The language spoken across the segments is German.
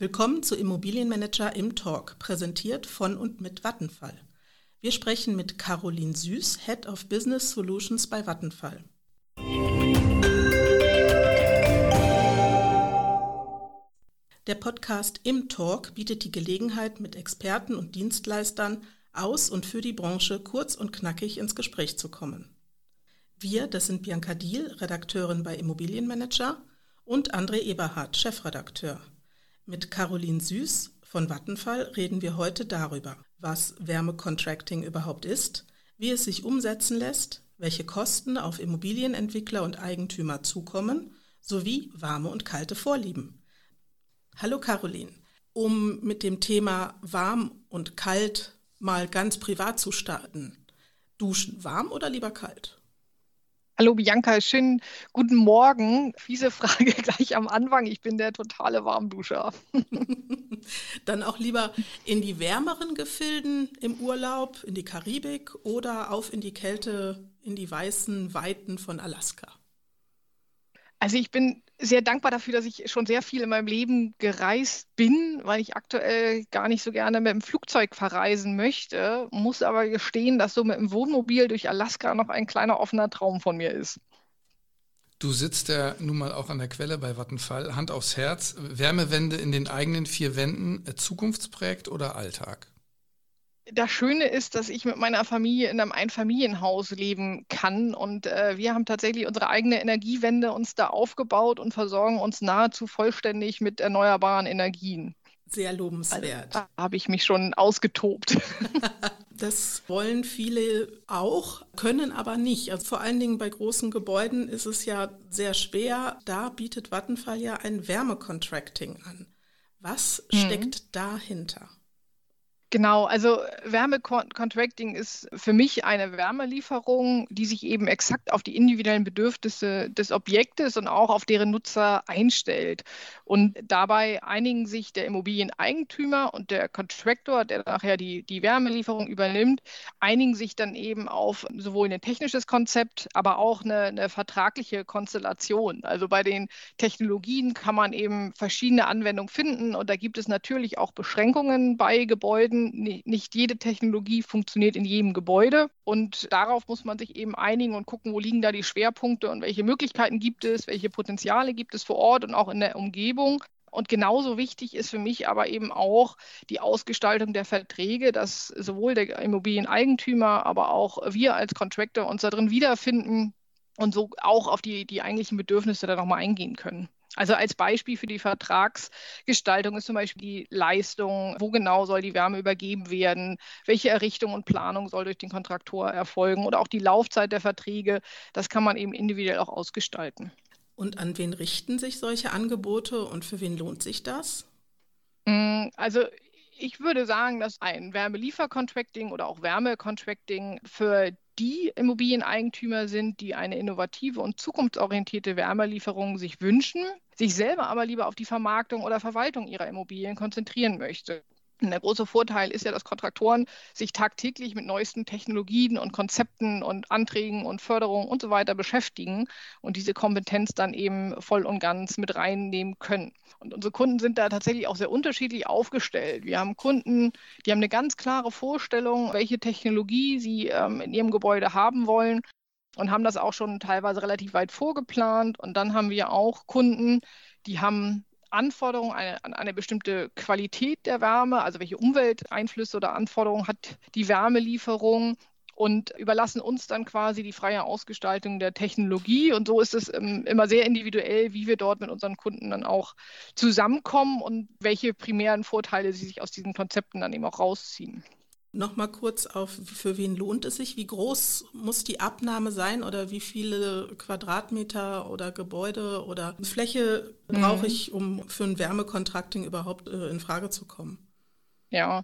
Willkommen zu Immobilienmanager im Talk, präsentiert von und mit Vattenfall. Wir sprechen mit Caroline Süß, Head of Business Solutions bei Vattenfall. Der Podcast Im Talk bietet die Gelegenheit, mit Experten und Dienstleistern aus und für die Branche kurz und knackig ins Gespräch zu kommen. Wir, das sind Bianca Diel, Redakteurin bei Immobilienmanager, und André Eberhardt, Chefredakteur. Mit Caroline Süß von Vattenfall reden wir heute darüber, was Wärmecontracting überhaupt ist, wie es sich umsetzen lässt, welche Kosten auf Immobilienentwickler und Eigentümer zukommen, sowie warme und kalte Vorlieben. Hallo Caroline, um mit dem Thema warm und kalt mal ganz privat zu starten. Duschen warm oder lieber kalt? Hallo Bianca, schönen guten Morgen. Fiese Frage gleich am Anfang. Ich bin der totale Warmduscher. Dann auch lieber in die wärmeren Gefilden im Urlaub, in die Karibik oder auf in die Kälte, in die weißen Weiten von Alaska. Also ich bin sehr dankbar dafür, dass ich schon sehr viel in meinem Leben gereist bin, weil ich aktuell gar nicht so gerne mit dem Flugzeug verreisen möchte, muss aber gestehen, dass so mit dem Wohnmobil durch Alaska noch ein kleiner offener Traum von mir ist. Du sitzt ja nun mal auch an der Quelle bei Vattenfall. Hand aufs Herz. Wärmewende in den eigenen vier Wänden, äh, Zukunftsprojekt oder Alltag? Das Schöne ist, dass ich mit meiner Familie in einem Einfamilienhaus leben kann und äh, wir haben tatsächlich unsere eigene Energiewende uns da aufgebaut und versorgen uns nahezu vollständig mit erneuerbaren Energien. Sehr lobenswert. Also, da habe ich mich schon ausgetobt. das wollen viele auch, können aber nicht. Also vor allen Dingen bei großen Gebäuden ist es ja sehr schwer. Da bietet Vattenfall ja ein Wärmecontracting an. Was mhm. steckt dahinter? Genau, also Wärmecontracting ist für mich eine Wärmelieferung, die sich eben exakt auf die individuellen Bedürfnisse des Objektes und auch auf deren Nutzer einstellt. Und dabei einigen sich der Immobilieneigentümer und der Contractor, der nachher die, die Wärmelieferung übernimmt, einigen sich dann eben auf sowohl ein technisches Konzept, aber auch eine, eine vertragliche Konstellation. Also bei den Technologien kann man eben verschiedene Anwendungen finden und da gibt es natürlich auch Beschränkungen bei Gebäuden wissen, nicht jede Technologie funktioniert in jedem Gebäude. Und darauf muss man sich eben einigen und gucken, wo liegen da die Schwerpunkte und welche Möglichkeiten gibt es, welche Potenziale gibt es vor Ort und auch in der Umgebung. Und genauso wichtig ist für mich aber eben auch die Ausgestaltung der Verträge, dass sowohl der Immobilieneigentümer, aber auch wir als Contractor uns da drin wiederfinden und so auch auf die, die eigentlichen Bedürfnisse da nochmal eingehen können. Also als Beispiel für die Vertragsgestaltung ist zum Beispiel die Leistung, wo genau soll die Wärme übergeben werden, welche Errichtung und Planung soll durch den Kontraktor erfolgen oder auch die Laufzeit der Verträge. Das kann man eben individuell auch ausgestalten. Und an wen richten sich solche Angebote und für wen lohnt sich das? Mm, also ich würde sagen, dass ein Wärmeliefercontracting oder auch Wärmecontracting für die Immobilieneigentümer sind, die eine innovative und zukunftsorientierte Wärmelieferung sich wünschen, sich selber aber lieber auf die Vermarktung oder Verwaltung ihrer Immobilien konzentrieren möchte. Der große Vorteil ist ja, dass Kontraktoren sich tagtäglich mit neuesten Technologien und Konzepten und Anträgen und Förderungen und so weiter beschäftigen und diese Kompetenz dann eben voll und ganz mit reinnehmen können. Und unsere Kunden sind da tatsächlich auch sehr unterschiedlich aufgestellt. Wir haben Kunden, die haben eine ganz klare Vorstellung, welche Technologie sie ähm, in ihrem Gebäude haben wollen und haben das auch schon teilweise relativ weit vorgeplant. Und dann haben wir auch Kunden, die haben Anforderungen eine, an eine bestimmte Qualität der Wärme, also welche Umwelteinflüsse oder Anforderungen hat die Wärmelieferung und überlassen uns dann quasi die freie Ausgestaltung der Technologie. Und so ist es ähm, immer sehr individuell, wie wir dort mit unseren Kunden dann auch zusammenkommen und welche primären Vorteile sie sich aus diesen Konzepten dann eben auch rausziehen. Nochmal kurz auf, für wen lohnt es sich? Wie groß muss die Abnahme sein oder wie viele Quadratmeter oder Gebäude oder Fläche mhm. brauche ich, um für ein Wärmekontrakting überhaupt äh, in Frage zu kommen? Ja,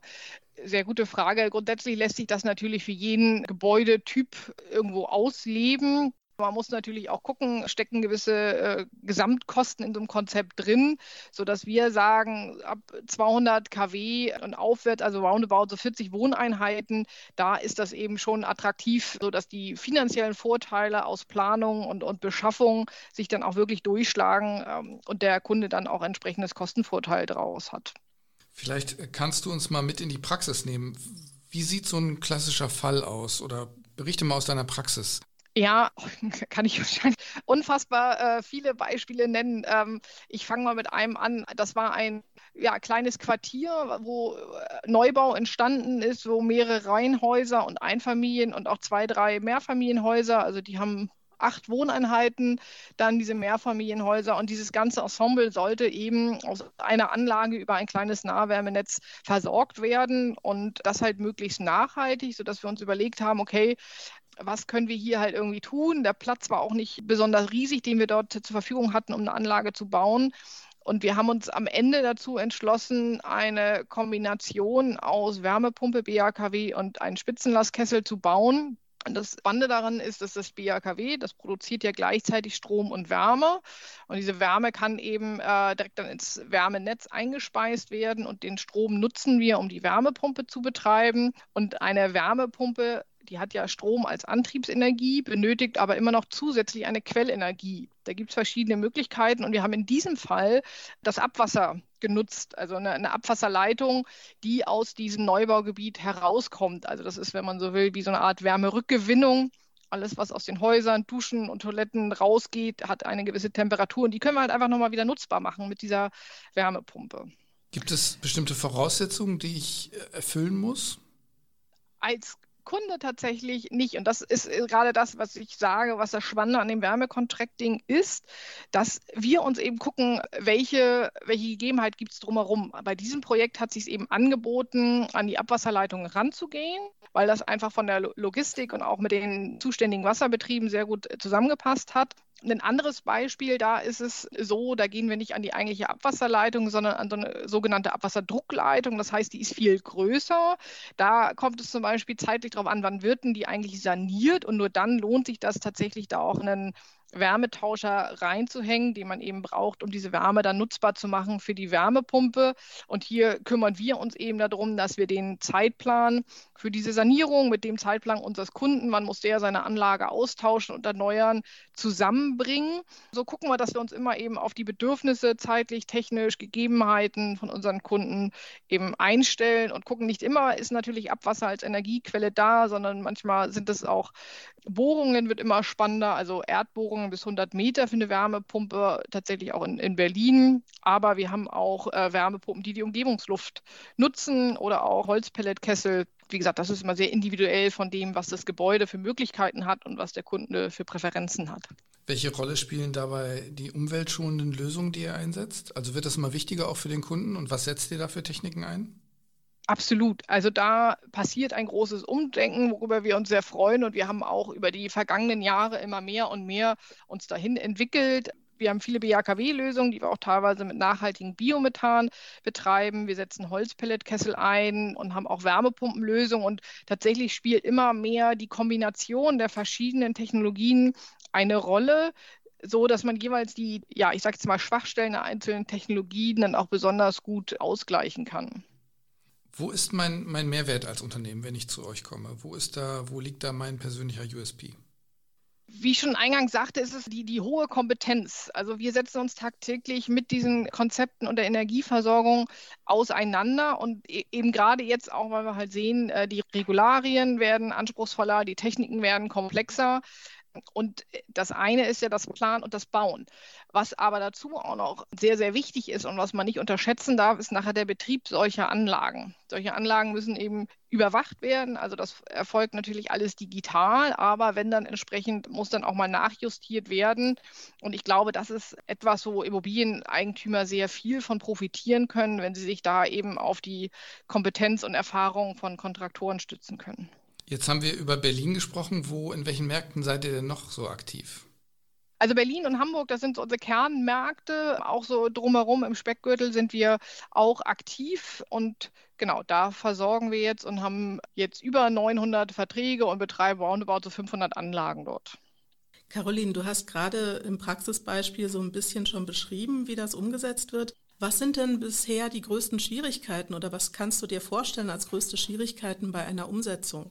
sehr gute Frage. Grundsätzlich lässt sich das natürlich für jeden Gebäudetyp irgendwo ausleben. Man muss natürlich auch gucken, stecken gewisse äh, Gesamtkosten in so einem Konzept drin, sodass wir sagen, ab 200 kW und aufwärts, also roundabout so 40 Wohneinheiten, da ist das eben schon attraktiv, sodass die finanziellen Vorteile aus Planung und, und Beschaffung sich dann auch wirklich durchschlagen ähm, und der Kunde dann auch entsprechendes Kostenvorteil daraus hat. Vielleicht kannst du uns mal mit in die Praxis nehmen. Wie sieht so ein klassischer Fall aus oder berichte mal aus deiner Praxis? Ja, kann ich wahrscheinlich unfassbar äh, viele Beispiele nennen. Ähm, ich fange mal mit einem an. Das war ein ja, kleines Quartier, wo äh, Neubau entstanden ist, wo mehrere Reihenhäuser und Einfamilien und auch zwei, drei Mehrfamilienhäuser, also die haben acht Wohneinheiten, dann diese Mehrfamilienhäuser und dieses ganze Ensemble sollte eben aus einer Anlage über ein kleines Nahwärmenetz versorgt werden und das halt möglichst nachhaltig, sodass wir uns überlegt haben, okay, was können wir hier halt irgendwie tun? Der Platz war auch nicht besonders riesig, den wir dort zur Verfügung hatten, um eine Anlage zu bauen. Und wir haben uns am Ende dazu entschlossen, eine Kombination aus Wärmepumpe, BAKW und einen Spitzenlastkessel zu bauen. Und das Spannende daran ist, dass das BAKW, das produziert ja gleichzeitig Strom und Wärme. Und diese Wärme kann eben äh, direkt dann ins Wärmenetz eingespeist werden. Und den Strom nutzen wir, um die Wärmepumpe zu betreiben. Und eine Wärmepumpe die hat ja Strom als Antriebsenergie, benötigt aber immer noch zusätzlich eine Quellenergie. Da gibt es verschiedene Möglichkeiten und wir haben in diesem Fall das Abwasser genutzt, also eine, eine, Abwasserleitung, die aus diesem Neubaugebiet herauskommt. Also das ist, wenn man so will, wie so eine Art Wärmerückgewinnung. Alles, was aus den Häusern, Duschen und Toiletten rausgeht, hat eine gewisse Temperatur und die können wir halt einfach nochmal wieder nutzbar machen mit dieser Wärmepumpe. Gibt es bestimmte Voraussetzungen, die ich äh, erfüllen muss? Als Kunde tatsächlich nicht. Und das ist äh, gerade das, was ich sage, was das Spannende an dem Wärmecontracting ist, dass wir uns eben gucken, welche, welche Gegebenheit gibt es drumherum. Bei diesem Projekt hat sich eben angeboten, an die Abwasserleitung ranzugehen, weil das einfach von der Logistik und auch mit den zuständigen Wasserbetrieben sehr gut äh, zusammengepasst hat. Ein anderes Beispiel, da ist es so, da gehen wir nicht an die eigentliche Abwasserleitung, sondern an so eine sogenannte Abwasserdruckleitung. Das heißt, die ist viel größer. Da kommt es zum Beispiel zeitlich darauf an, wann wird denn die eigentlich saniert und nur dann lohnt sich das tatsächlich da auch einen Wärmetauscher reinzuhängen, den man eben braucht, um diese Wärme dann nutzbar zu machen für die Wärmepumpe. Und hier kümmern wir uns eben darum, dass wir den Zeitplan für diese Sanierung mit dem Zeitplan unseres Kunden, man muss der seine Anlage austauschen und erneuern, zusammenbringen. So gucken wir, dass wir uns immer eben auf die Bedürfnisse zeitlich, technisch, Gegebenheiten von unseren Kunden eben einstellen und gucken, nicht immer ist natürlich Abwasser als Energiequelle da, sondern manchmal sind es auch Bohrungen, wird immer spannender, also Erdbohrungen Leitungen bis 100 Meter für eine Wärmepumpe, tatsächlich auch in, in Berlin. Aber wir haben auch äh, Wärmepumpen, die die Umgebungsluft nutzen oder auch Holzpelletkessel. Wie gesagt, das ist immer sehr individuell von dem, was das Gebäude für Möglichkeiten hat und was der Kunde für Präferenzen hat. Welche Rolle spielen dabei die umweltschonenden Lösungen, die ihr einsetzt? Also wird das immer wichtiger auch für den Kunden und was setzt ihr da für Techniken ein? Absolut. Also da passiert ein großes Umdenken, worüber wir uns sehr freuen. Und wir haben auch über die vergangenen Jahre immer mehr und mehr uns dahin entwickelt. Wir haben viele BAKW-Lösungen, die wir auch teilweise mit nachhaltigem Biomethan betreiben. Wir setzen Holzpelletkessel ein und haben auch Wärmepumpenlösungen. Und tatsächlich spielt immer mehr die Kombination der verschiedenen Technologien eine Rolle, so dass man jeweils die, ja, ich sage jetzt mal, Schwachstellen der einzelnen Technologien dann auch besonders gut ausgleichen kann. Wo ist mein, mein Mehrwert als Unternehmen, wenn ich zu euch komme? Wo ist da, wo liegt da mein persönlicher USP? Wie ich schon eingangs sagte, ist es die, die hohe Kompetenz. Also wir setzen uns tagtäglich mit diesen Konzepten und der Energieversorgung auseinander und e, eben gerade jetzt auch, weil wir halt sehen, äh, die Regularien werden anspruchsvoller, die Techniken werden komplexer. Und das eine ist ja das Plan und das Bauen. Was aber dazu auch noch sehr, sehr wichtig ist und was man nicht unterschätzen darf, ist nachher der Betrieb solcher Anlagen. Solche Anlagen müssen eben überwacht werden. Also das erfolgt natürlich alles digital, aber wenn dann entsprechend muss dann auch mal nachjustiert werden. Und ich glaube, das ist etwas, wo Immobilieneigentümer sehr viel von profitieren können, wenn sie sich da eben auf die Kompetenz und Erfahrung von Kontraktoren stützen können. Jetzt haben wir über Berlin gesprochen. Wo, in welchen Märkten seid ihr denn noch so aktiv? Also Berlin und Hamburg, das sind so unsere Kernmärkte. Auch so drumherum im Speckgürtel sind wir auch aktiv und genau, da versorgen wir jetzt und haben jetzt über 900 Verträge und betreiben roundabout so 500 Anlagen dort. Caroline, du hast gerade im Praxisbeispiel so ein bisschen schon beschrieben, wie das umgesetzt wird. Was sind denn bisher die größten Schwierigkeiten oder was kannst du dir vorstellen als größte Schwierigkeiten bei einer Umsetzung?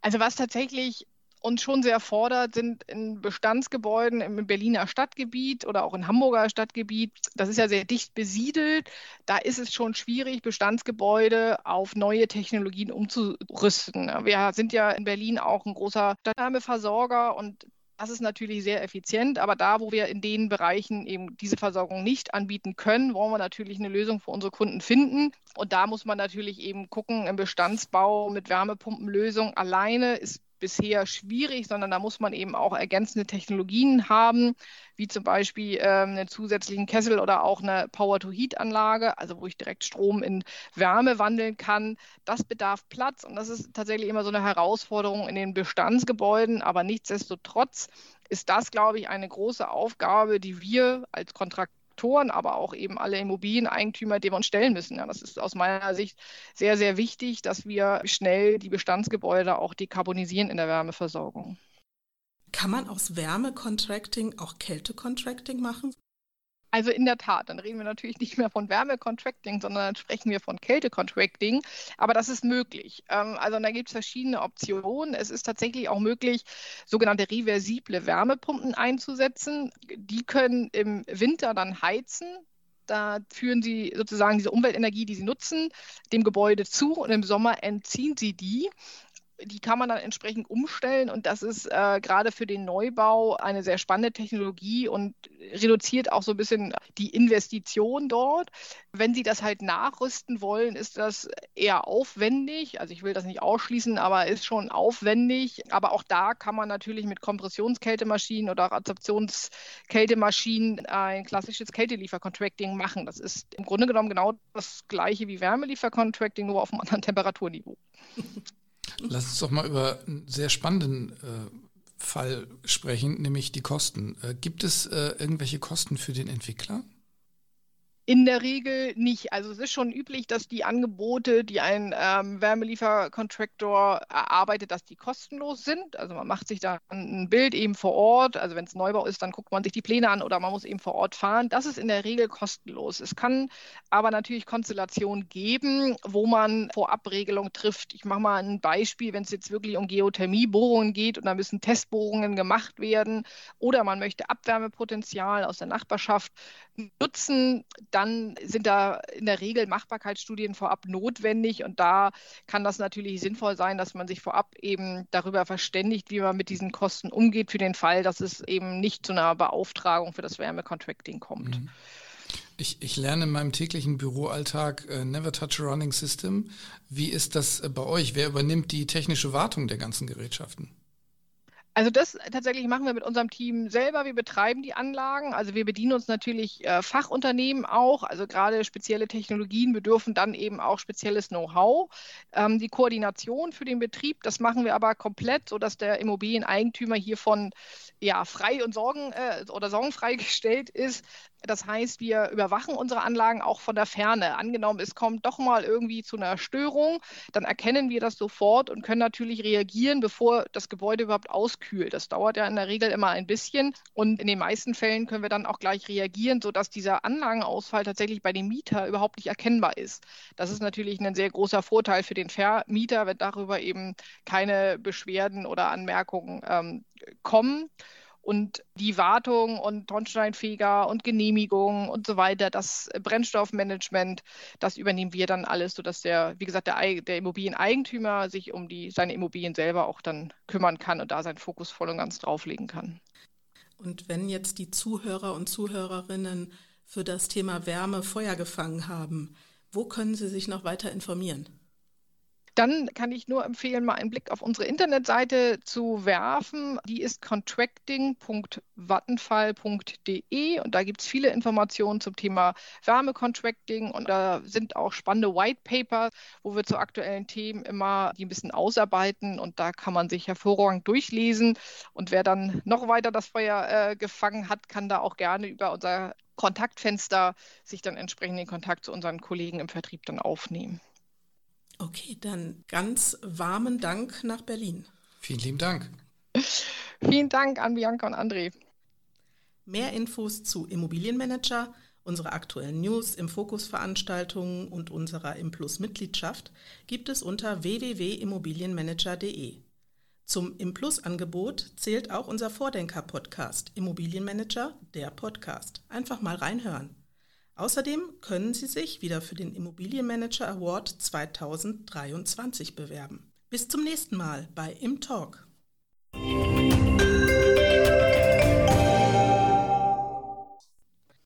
Also was tatsächlich uns schon sehr fordert, sind in Bestandsgebäuden im Berliner Stadtgebiet oder auch in Hamburger Stadtgebiet. Das ist ja sehr dicht besiedelt. Da ist es schon schwierig, Bestandsgebäude auf neue Technologien umzurüsten. Wir sind ja in Berlin auch ein großer Stadtwärmeversorger und das ist natürlich sehr effizient, aber da, wo wir in den Bereichen eben diese Versorgung nicht anbieten können, wollen wir natürlich eine Lösung für unsere Kunden finden. Und da muss man natürlich eben gucken, im Bestandsbau mit Wärmepumpenlösung alleine ist bisher schwierig, sondern da muss man eben auch ergänzende Technologien haben, wie zum Beispiel ähm, einen zusätzlichen Kessel oder auch eine Power-to-Heat-Anlage, also wo ich direkt Strom in Wärme wandeln kann. Das bedarf Platz und das ist tatsächlich immer so eine Herausforderung in den Bestandsgebäuden, aber nichtsdestotrotz ist das, glaube ich, eine große Aufgabe, die wir als Kontrakt Investoren, aber auch eben alle Immobilieneigentümer, denen wir uns stellen müssen. Ja, das ist aus meiner Sicht sehr, sehr wichtig, dass wir schnell die Bestandsgebäude auch dekarbonisieren in der Wärmeversorgung. Kann man aus Wärmecontracting auch Kältecontracting machen? Also in der Tat, dann reden wir natürlich nicht mehr von Wärmecontracting, sondern dann sprechen wir von Kältecontracting. Aber das ist möglich. Ähm, also da gibt es verschiedene Optionen. Es ist tatsächlich auch möglich, sogenannte reversible Wärmepumpen einzusetzen. Die können im Winter dann heizen. Da führen sie sozusagen diese Umweltenergie, die sie nutzen, dem Gebäude zu und im Sommer entziehen sie die die kann man dann entsprechend umstellen und das ist äh, gerade für den Neubau eine sehr spannende Technologie und reduziert auch so ein bisschen die Investition dort. Wenn Sie das halt nachrüsten wollen, ist das eher aufwendig. Also ich will das nicht ausschließen, aber ist schon aufwendig. Aber auch da kann man natürlich mit Kompressionskältemaschinen oder Adsorptionskältemaschinen ein klassisches Kälteliefercontracting machen. Das ist im Grunde genommen genau das gleiche wie Wärmeliefercontracting, nur auf einem anderen Temperaturniveau. Lass uns doch mal über einen sehr spannenden äh, Fall sprechen, nämlich die Kosten. Äh, gibt es äh, irgendwelche Kosten für den Entwickler? In der Regel nicht. Also es ist schon üblich, dass die Angebote, die ein ähm, Wärmelieferkontraktor erarbeitet, dass die kostenlos sind. Also man macht sich da ein Bild eben vor Ort. Also wenn es Neubau ist, dann guckt man sich die Pläne an oder man muss eben vor Ort fahren. Das ist in der Regel kostenlos. Es kann aber natürlich Konstellationen geben, wo man Vorabregelungen trifft. Ich mache mal ein Beispiel, wenn es jetzt wirklich um Geothermiebohrungen geht und da müssen Testbohrungen gemacht werden oder man möchte Abwärmepotenzial aus der Nachbarschaft nutzen, dann sind da in der Regel Machbarkeitsstudien vorab notwendig und da kann das natürlich sinnvoll sein, dass man sich vorab eben darüber verständigt, wie man mit diesen Kosten umgeht für den Fall, dass es eben nicht zu einer Beauftragung für das Wärmecontracting kommt. Mhm. Ich, ich, lerne in meinem täglichen Büroalltag äh, Never Touch a Running System. Wie ist das äh, bei euch? Wer übernimmt die technische Wartung der ganzen Gerätschaften? Also das tatsächlich machen wir mit unserem Team selber. Wir betreiben die Anlagen. Also wir bedienen uns natürlich äh, Fachunternehmen auch. Also gerade spezielle Technologien bedürfen dann eben auch spezielles Know-how. Ähm, die Koordination für den Betrieb, das machen wir aber komplett, sodass der Immobilieneigentümer hiervon ja frei und sorgen äh, oder sorgenfrei gestellt ist. Das heißt, wir überwachen unsere Anlagen auch von der Ferne. Angenommen, es kommt doch mal irgendwie zu einer Störung, dann erkennen wir das sofort und können natürlich reagieren, bevor das Gebäude überhaupt auskühlt. Das dauert ja in der Regel immer ein bisschen und in den meisten Fällen können wir dann auch gleich reagieren, sodass dieser Anlagenausfall tatsächlich bei dem Mieter überhaupt nicht erkennbar ist. Das ist natürlich ein sehr großer Vorteil für den Vermieter, wenn darüber eben keine Beschwerden oder Anmerkungen ähm, kommen. Und die Wartung und Tonsteinfeger und Genehmigung und so weiter, das Brennstoffmanagement, das übernehmen wir dann alles, sodass der, wie gesagt, der, der Immobilieneigentümer sich um die, seine Immobilien selber auch dann kümmern kann und da seinen Fokus voll und ganz drauflegen kann. Und wenn jetzt die Zuhörer und Zuhörerinnen für das Thema Wärme Feuer gefangen haben, wo können sie sich noch weiter informieren? Dann kann ich nur empfehlen, mal einen Blick auf unsere Internetseite zu werfen. Die ist contracting.vattenfall.de und da gibt es viele Informationen zum Thema Wärmecontracting und da sind auch spannende White Paper, wo wir zu aktuellen Themen immer die ein bisschen ausarbeiten und da kann man sich hervorragend durchlesen. Und wer dann noch weiter das Feuer äh, gefangen hat, kann da auch gerne über unser Kontaktfenster sich dann entsprechend den Kontakt zu unseren Kollegen im Vertrieb dann aufnehmen. Okay, dann ganz warmen Dank nach Berlin. Vielen lieben Dank. Vielen Dank an Bianca und André. Mehr Infos zu Immobilienmanager, unsere aktuellen News, im Fokusveranstaltungen und unserer Implus-Mitgliedschaft gibt es unter www.immobilienmanager.de. Zum Implus-Angebot zählt auch unser Vordenker-Podcast Immobilienmanager, der Podcast. Einfach mal reinhören. Außerdem können Sie sich wieder für den Immobilienmanager Award 2023 bewerben. Bis zum nächsten Mal bei Im Talk.